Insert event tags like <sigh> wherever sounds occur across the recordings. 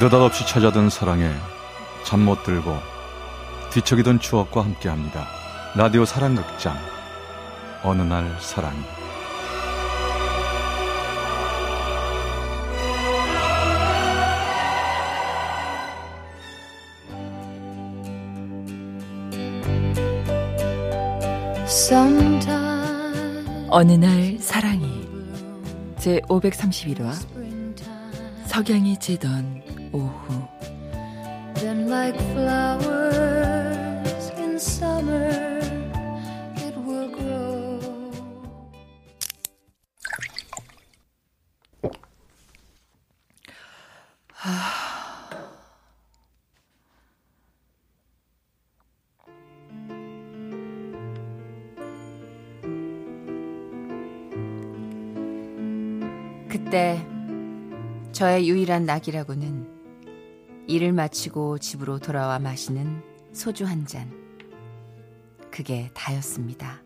느닷없이 찾아든 사랑에 잠 못 들고 뒤척이던 추억과 함께합니다. 라디오 사랑극장 어느 날 사랑이 어느 날 사랑이 제 531화 석양이 지던 오후 Then like flowers in summer it will grow 그때 저의 유일한 낙이라고는 일을 마치고 집으로 돌아와 마시는 소주 한 잔. 그게 다였습니다.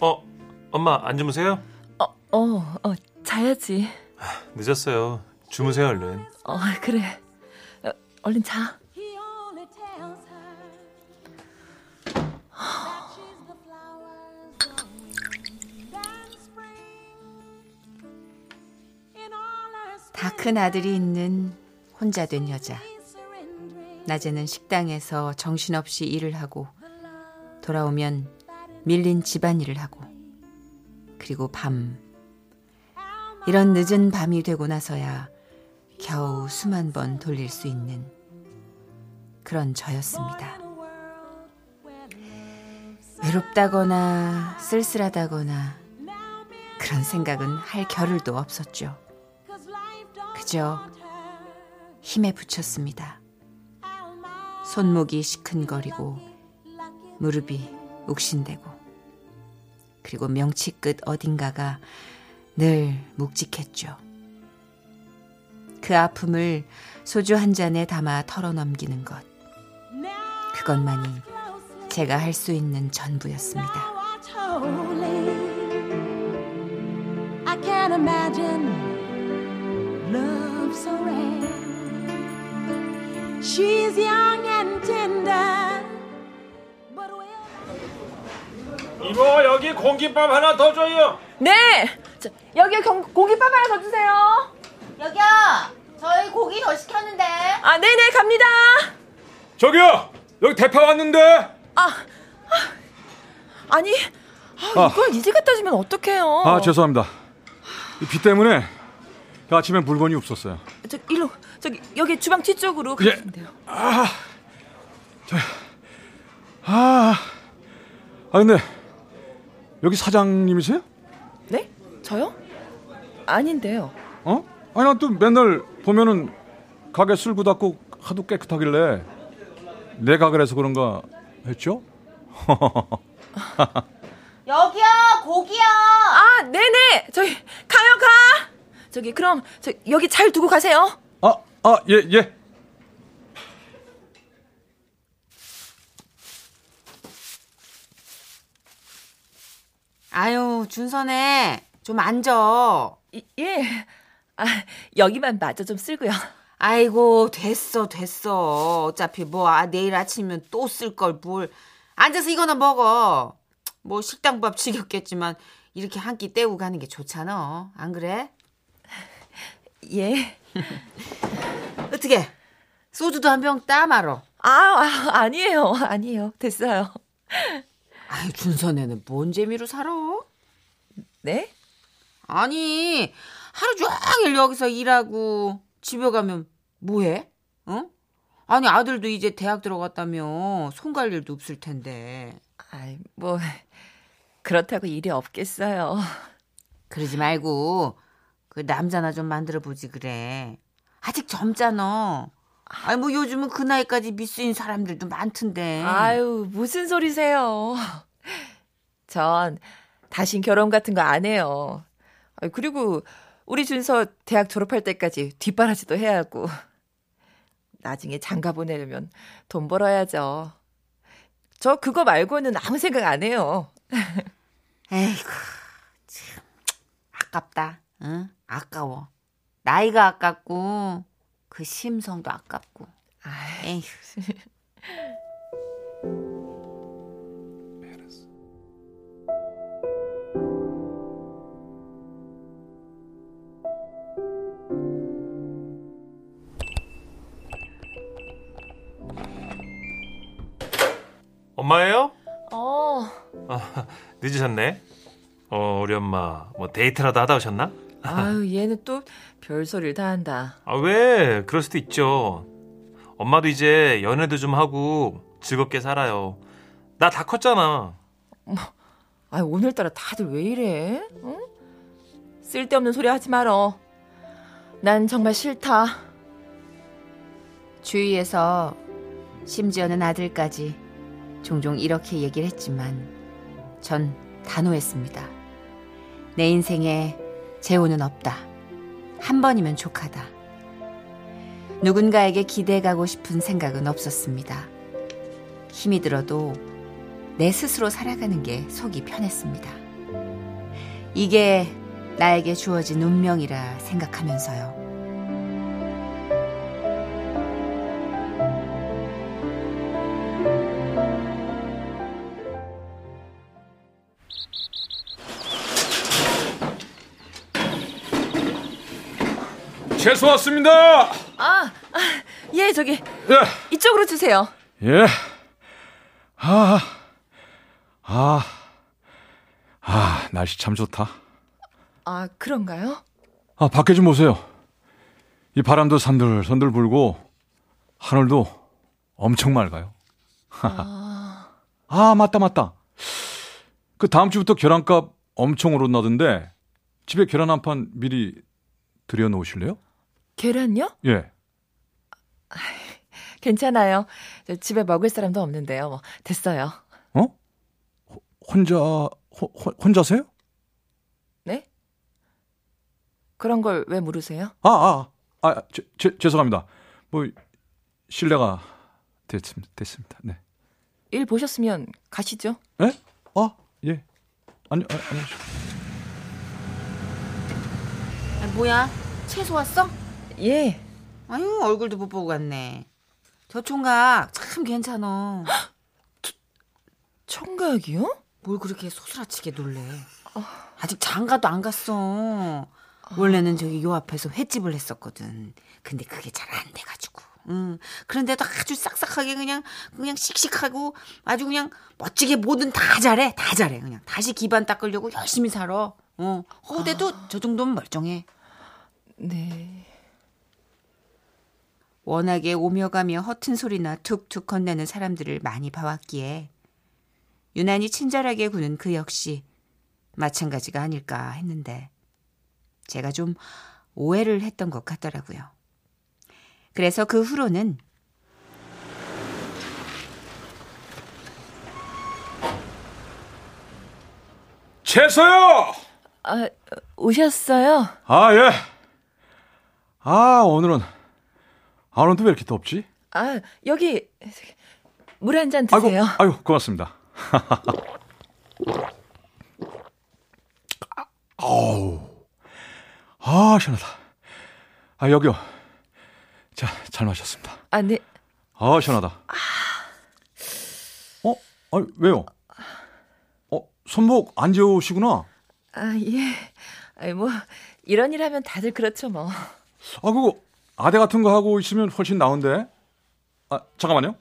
어, 엄마 안 주무세요? 어, 어, 어 자야지. 늦었어요. 주무세요 얼른. 어, 그래. 어, 얼른 자. 다 큰 아들이 있는 혼자 된 여자. 낮에는 식당에서 정신없이 일을 하고 돌아오면 밀린 집안일을 하고 그리고 밤 이런 늦은 밤이 되고 나서야 겨우 수만 번 돌릴 수 있는 그런 저였습니다. 외롭다거나 쓸쓸하다거나 그런 생각은 할 겨를도 없었죠. 그저 힘에 붙였습니다. 손목이 시큰거리고 무릎이 욱신대고 그리고 명치 끝 어딘가가 늘 묵직했죠. 그 아픔을 소주 한 잔에 담아 털어넘기는 것. 그것만이 제가 할 수 있는 전부였습니다. Love so rare. She's young and tender. But will... 이모 여기 공깃밥 하나 더 줘요. 네! 저, 여기 경, 고기밥 하나 더 주세요. 여기요. 저희 고기 더 시켰는데. 아, 네네, 갑니다. 저기요 여기 대파 왔는데. 아, 아 아니, 아, 아. 이걸 이제 갖다 주면 어떡해요. 아 죄송합니다. 이 비 때문에 아침에 물건이 없었어요. 저, 일로, 저기, 여기 주방 뒤쪽으로 예. 가시면 돼요. 아, 아 근데 여기 사장님이세요? 네? 저요? 아닌데요. 어? 아니 난또 맨날 보면은 가게 쓸고 닫고 하도 깨끗하길래 내가 그래서 그런가 했죠? <laughs> 여기요. 고기요. 아, 네네! 저기, 가요, 가! 저기, 그럼, 저, 여기 잘 두고 가세요. 아, 아, 예, 예. 아유, 준선에 좀 앉아. 이- 예. 아, 여기만 마저 좀 쓸고요. 아이고, 됐어, 됐어. 어차피 뭐 아, 내일 아침이면 또 쓸 걸 뭘. 앉아서 이거나 먹어. 뭐 식당밥 <laughs> 지겹겠지만 이렇게 한 끼 때우고 가는 게 좋잖아. 안 그래? 예. <laughs> 어떻게? 소주도 한 병 따 말어. 아, 아, 아니에요. 아니에요. 됐어요. <laughs> 아유, 준선에는 뭔 재미로 살아? 네? 아니, 하루 종일 여기서 일하고 집에 가면 뭐해? 어? 아니, 아들도 이제 대학 들어갔다며 손갈 일도 없을 텐데. 아이, 뭐, 그렇다고 일이 없겠어요. 그러지 말고 그 남자나 좀 만들어 보지 그래. 아직 젊잖아. 아니 뭐 요즘은 그 나이까지 미스인 사람들도 많던데. 아유, 무슨 소리세요. 전 다신 결혼 같은 거 안 해요. 그리고 우리 준서 대학 졸업할 때까지 뒷바라지도 해야 하고. 나중에 장가 보내려면 돈 벌어야죠. 저 그거 말고는 아무 생각 안 해요. 에이구 참 아깝다. 응? 아까워. 나이가 아깝고 그 심성도 아깝고. 에휴. 엄마예요? 어, 아, 늦으셨네. 어, 우리 엄마 뭐 데이트라도 하다 오셨나? 아유, 얘는 또 별소리를 다 한다. 아, 왜? 그럴 수도 있죠. 엄마도 이제 연애도 좀 하고 즐겁게 살아요. 나 다 컸잖아. 아유, 오늘따라 다들 왜 이래? 응? 쓸데없는 소리 하지 말어. 난 정말 싫다. 주위에서 심지어는 아들까지 종종 이렇게 얘기를 했지만 전 단호했습니다. 내 인생에 재혼은 없다. 한 번이면 족하다. 누군가에게 기대가고 싶은 생각은 없었습니다. 힘이 들어도 내 스스로 살아가는 게 속이 편했습니다. 이게 나에게 주어진 운명이라 생각하면서요. 채소 왔습니다. 아, 아, 예, 저기 예. 이쪽으로 주세요. 예. 아, 아, 아, 날씨 참 좋다. 아, 그런가요? 아, 밖에 좀 보세요. 이 바람도 산들산들 불고, 하늘도 엄청 맑아요. 아, 맞다, 맞다. 그 다음 주부터 계란값 엄청 오른다던데, 집에 계란 한 판 미리 들여놓으실래요? 계란요? 예. <laughs> 괜찮아요. 저 집에 먹을 사람도 없는데요. 뭐 됐어요. 어? 호- 혼자, 호- 호- 혼자세요? 네? 그런 걸 왜 물으세요? 아, 아, 아, 제, 제, 죄송합니다. 뭐, 실례가 됐습니다. 됐습니다. 네. 일 보셨으면 가시죠. 예? 아, 예. 아니, 아니, 아니. 아, 뭐야? 채소 왔어? 예. 아유 얼굴도 못 보고 갔네. 저 총각 참 괜찮어. 청각이요? 뭘 그렇게 소스라치게 놀래? 아직 장가도 안 갔어. 원래는 저기 요 앞에서 횟집을 했었거든. 근데 그게 잘 안 돼가지고. 응. 그런데도 아주 싹싹하게 그냥 그냥 씩씩하고 아주 그냥 멋지게 뭐든 다 잘해. 다 잘해. 그냥 다시 기반 닦으려고 열심히 살아. 어. 허대도 저 정도면 멀쩡해. 네. 워낙에 오며 가며 허튼 소리나 툭툭 건네는 사람들을 많이 봐왔기에 유난히 친절하게 구는 그 역시 마찬가지가 아닐까 했는데 제가 좀 오해를 했던 것 같더라고요. 그래서 그 후로는 채소요. 아, 오셨어요? 아, 예. 아, 오늘은, 아, 오늘도 왜 이렇게 덥지? 아, 여기 물 한잔 아이고, 드세요. 아이고, 고맙습니다. <laughs> 아우, 아, 시원하다. 아, 여기요. 자, 잘 마셨습니다. 아, 네. 아, 시원하다. 어? 아, 왜요? 어, 손목 안 좋으시구나. 아, 예. 아이 뭐 이런 일 하면 다들 그렇죠, 뭐. 아, 그거 아대 같은 거 하고 있으면 훨씬 나은데. 아, 잠깐만요.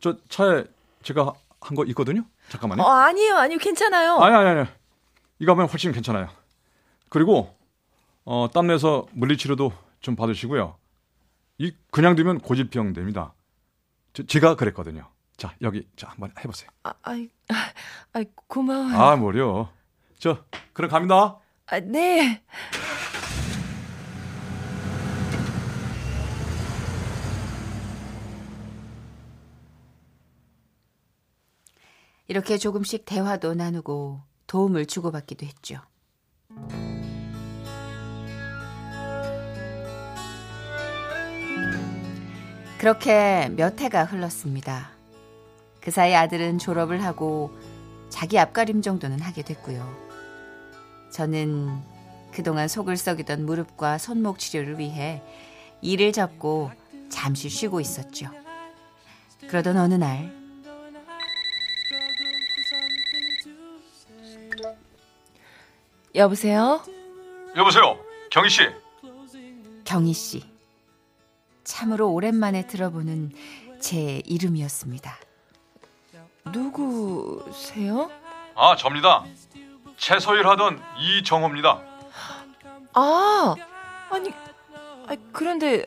저 차에 제가 한 거 있거든요. 잠깐만요. 어, 아니에요. 아니요. 괜찮아요. 아니, 아니, 아니. 이거 하면 훨씬 괜찮아요. 그리고, 어, 땀내서 물리치료도 좀 받으시고요. 이, 그냥 두면 고질병 됩니다. 저, 제가 그랬거든요. 자, 여기, 자, 한번 해 보세요. 아, 아이, 아, 아이 고마워요. 아, 뭐려. 저, 그럼 갑니다. 아, 네. 이렇게 조금씩 대화도 나누고 도움을 주고받기도 했죠. 그렇게 몇 해가 흘렀습니다. 그 사이 아들은 졸업을 하고 자기 앞가림 정도는 하게 됐고요. 저는 그동안 속을 썩이던 무릎과 손목 치료를 위해 일을 접고 잠시 쉬고 있었죠. 그러던 어느 날 여보세요? 여보세요, 경희 씨. 경희 씨. 참으로 오랜만에 들어보는 제 이름이었습니다. 누구세요? 아, 접니다. 채소일 하던 이정호입니다. 아, 아니, 아, 그런데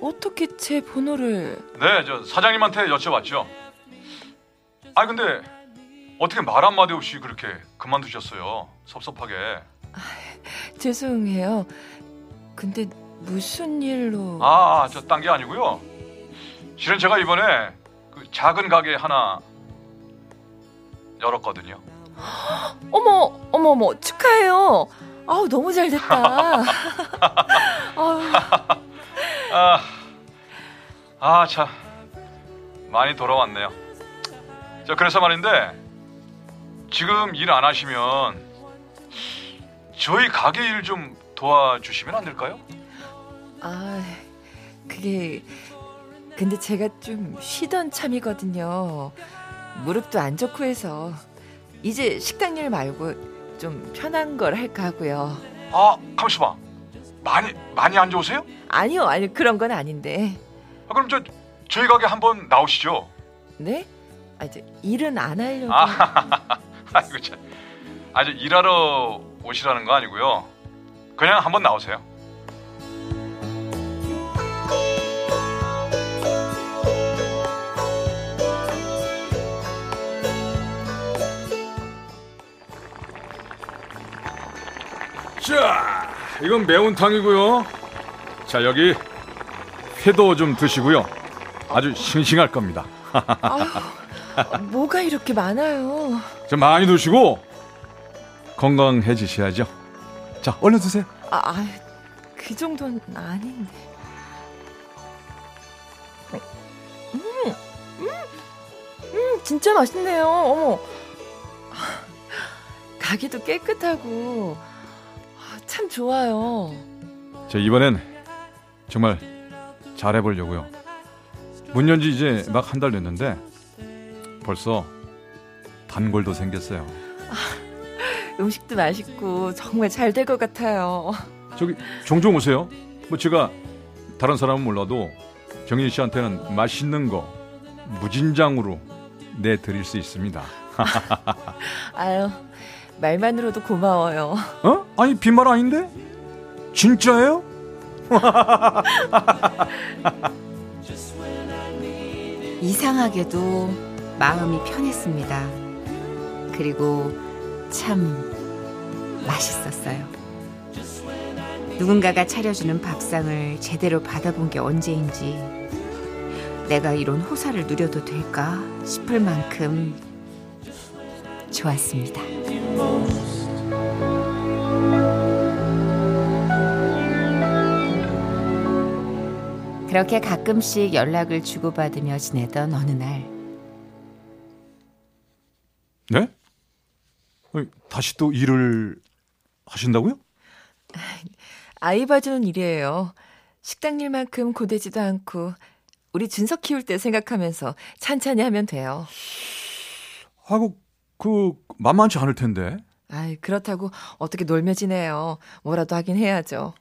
어떻게 제 번호를? 네, 저 사장님한테 여쭤봤죠. 아, 근데 어떻게 말 한마디 없이 그렇게 그만두셨어요? 섭섭하게. 죄송해요. 근데 무슨 일로? 아, 저딴 게 아니고요. 실은 제가 이번에 그 작은 가게 하나 열었거든요. <gasps> 어머, 어머, 어머, 축하해요. 아우 너무 잘 됐다. <laughs> 아, 아, 참 많이 돌아왔네요. 저 그래서 말인데 지금 일 안 하시면 저희 가게 일 좀 도와주시면 안 될까요? 아, 그게 근데 제가 좀 쉬던 참이거든요. 무릎도 안 좋고 해서 이제 식당 일 말고 좀 편한 걸 할까 하고요. 아, 잠시만. 많이 많이 안 좋으세요? 아니요, 아니 그런 건 아닌데. 아, 그럼 저 저희 가게 한번 나오시죠. 네? 아, 이제 일은 안 하려고. 아, <laughs> <laughs> 아이고 참. 아주 일하러 오시라는 거 아니고요. 그냥 한번 나오세요. 자, 이건 매운탕이고요. 자, 여기 회도 좀 드시고요. 아주 싱싱할 겁니다. <laughs> 아유, <laughs> 뭐가 이렇게 많아요? 좀 많이 드시고 건강해지셔야죠. 자, 얼른 드세요. 아, 아, 그 정도는 아닌데. 음, 음, 음, 진짜 맛있네요. 어머, 가게도 깨끗하고 아, 참 좋아요. 자, 이번엔 정말 잘해보려고요. 문 연지 이제 막 한 달 됐는데 벌써 단골도 생겼어요. 음식도 맛있고 정말 잘 될 것 같아요. 저기 종종 오세요. 뭐 제가 다른 사람은 몰라도 정인 씨한테는 맛있는 거 무진장으로 내드릴 수 있습니다. <laughs> 아유, 말만으로도 고마워요. 어? 아니 빈말 아닌데? 진짜예요? <laughs> 이상하게도 마음이 편했습니다. 그리고 참 맛있었어요. 누군가가 차려주는 밥상을 제대로 받아본 게 언제인지 내가 이런 호사를 누려도 될까 싶을 만큼 좋았습니다. 그렇게 가끔씩 연락을 주고받으며 지내던 어느 날 네? 다시 또 일을 하신다고요? 아이 봐주는 일이에요. 식당 일만큼 고되지도 않고 우리 준석 키울 때 생각하면서 찬찬히 하면 돼요. 하고 그 만만치 않을 텐데. 아이 그렇다고 어떻게 놀며 지내요. 뭐라도 하긴 해야죠.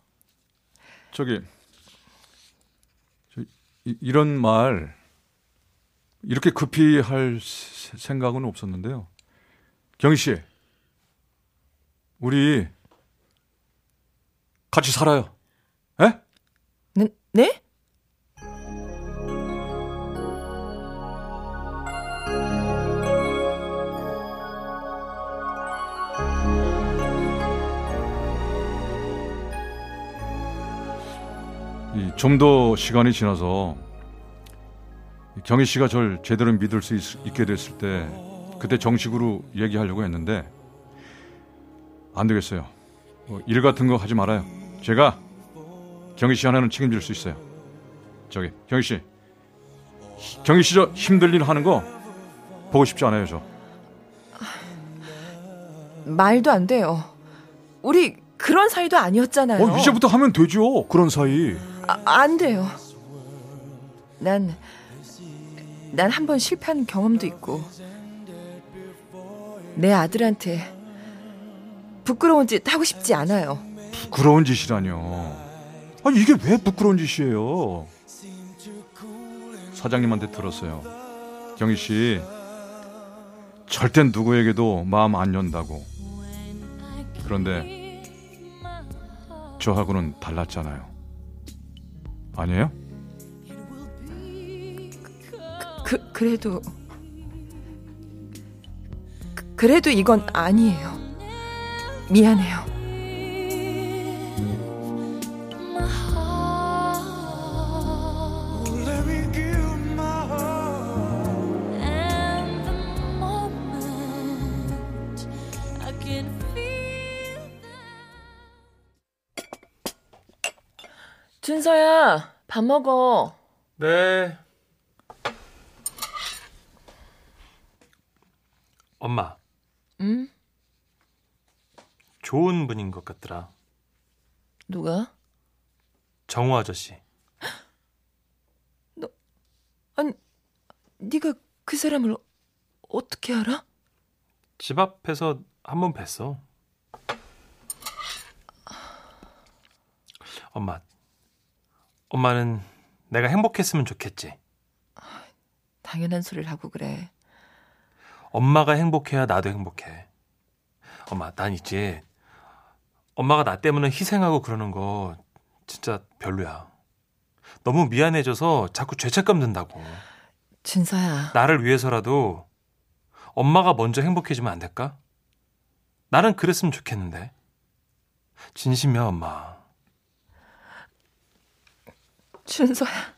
저기 저, 이, 이런 말 이렇게 급히 할 세- 생각은 없었는데요. 경희 씨, 우리 같이 살아요. 에? 네? 네? 좀 더 시간이 지나서 경희 씨가 절 제대로 믿을 수 있, 게 됐을 때 그때 정식으로 얘기하려고 했는데 안 되겠어요. 뭐 일 같은 거 하지 말아요. 제가 경희 씨 하나는 책임질 수 있어요. 저기 경희 씨, 경희 씨 저 힘들 일 하는 거 보고 싶지 않아요, 저. 말도 안 돼요. 우리 그런 사이도 아니었잖아요. 어, 이제부터 하면 되죠. 그런 사이. 아, 안 돼요. 난, 난 한 번 실패한 경험도 있고, 내 아들한테 부끄러운 짓 하고 싶지 않아요. 부끄러운 짓이라뇨. 아니 이게 왜 부끄러운 짓이에요? 사장님한테 들었어요. 경희 씨 절대 누구에게도 마음 안 연다고. 그런데 저하고는 달랐잖아요. 아니에요? 그, 그래도, 그, 그래도 이건 아니에요. 미안해요. And the moment I can feel 준서야, 밥 먹어. 네. 엄마, 응? 좋은 분인 것 같더라. 누가? 정우 아저씨. <gasps> 아니, 네가 그 사람을 어떻게 알아? 집 앞에서 한 번 뵀어. 엄마, 엄마는 내가 행복했으면 좋겠지. 당연한 소리를 하고 그래. 엄마가 행복해야 나도 행복해. 엄마, 난 이제 엄마가 나 때문에 희생하고 그러는 거 진짜 별로야. 너무 미안해져서 자꾸 죄책감 든다고. 준서야, 나를 위해서라도 엄마가 먼저 행복해지면 안 될까? 나는 그랬으면 좋겠는데. 진심이야, 엄마. 준서야.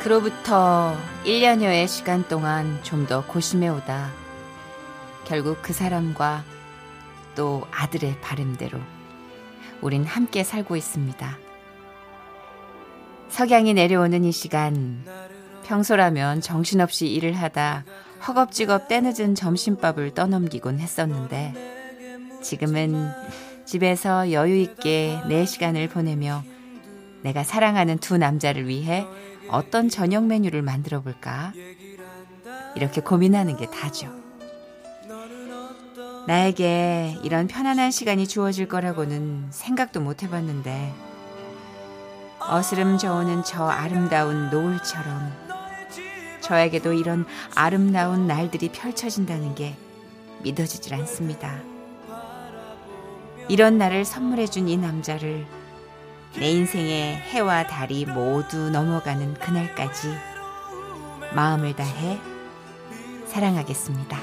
그로부터 1년여의 시간 동안 좀 더 고심해오다. 결국 그 사람과 또 아들의 바램대로 우린 함께 살고 있습니다. 석양이 내려오는 이 시간, 평소라면 정신없이 일을 하다 허겁지겁 때늦은 점심밥을 떠넘기곤 했었는데, 지금은 집에서 여유 있게 내 시간을 보내며 내가 사랑하는 두 남자를 위해 어떤 저녁 메뉴를 만들어 볼까? 이렇게 고민하는 게 다죠. 나에게 이런 편안한 시간이 주어질 거라고는 생각도 못 해봤는데, 어스름 저오는 저 아름다운 노을처럼 저에게도 이런 아름다운 날들이 펼쳐진다는 게 믿어지질 않습니다. 이런 날을 선물해준 이 남자를 내 인생의 해와 달이 모두 넘어가는 그날까지 마음을 다해 사랑하겠습니다.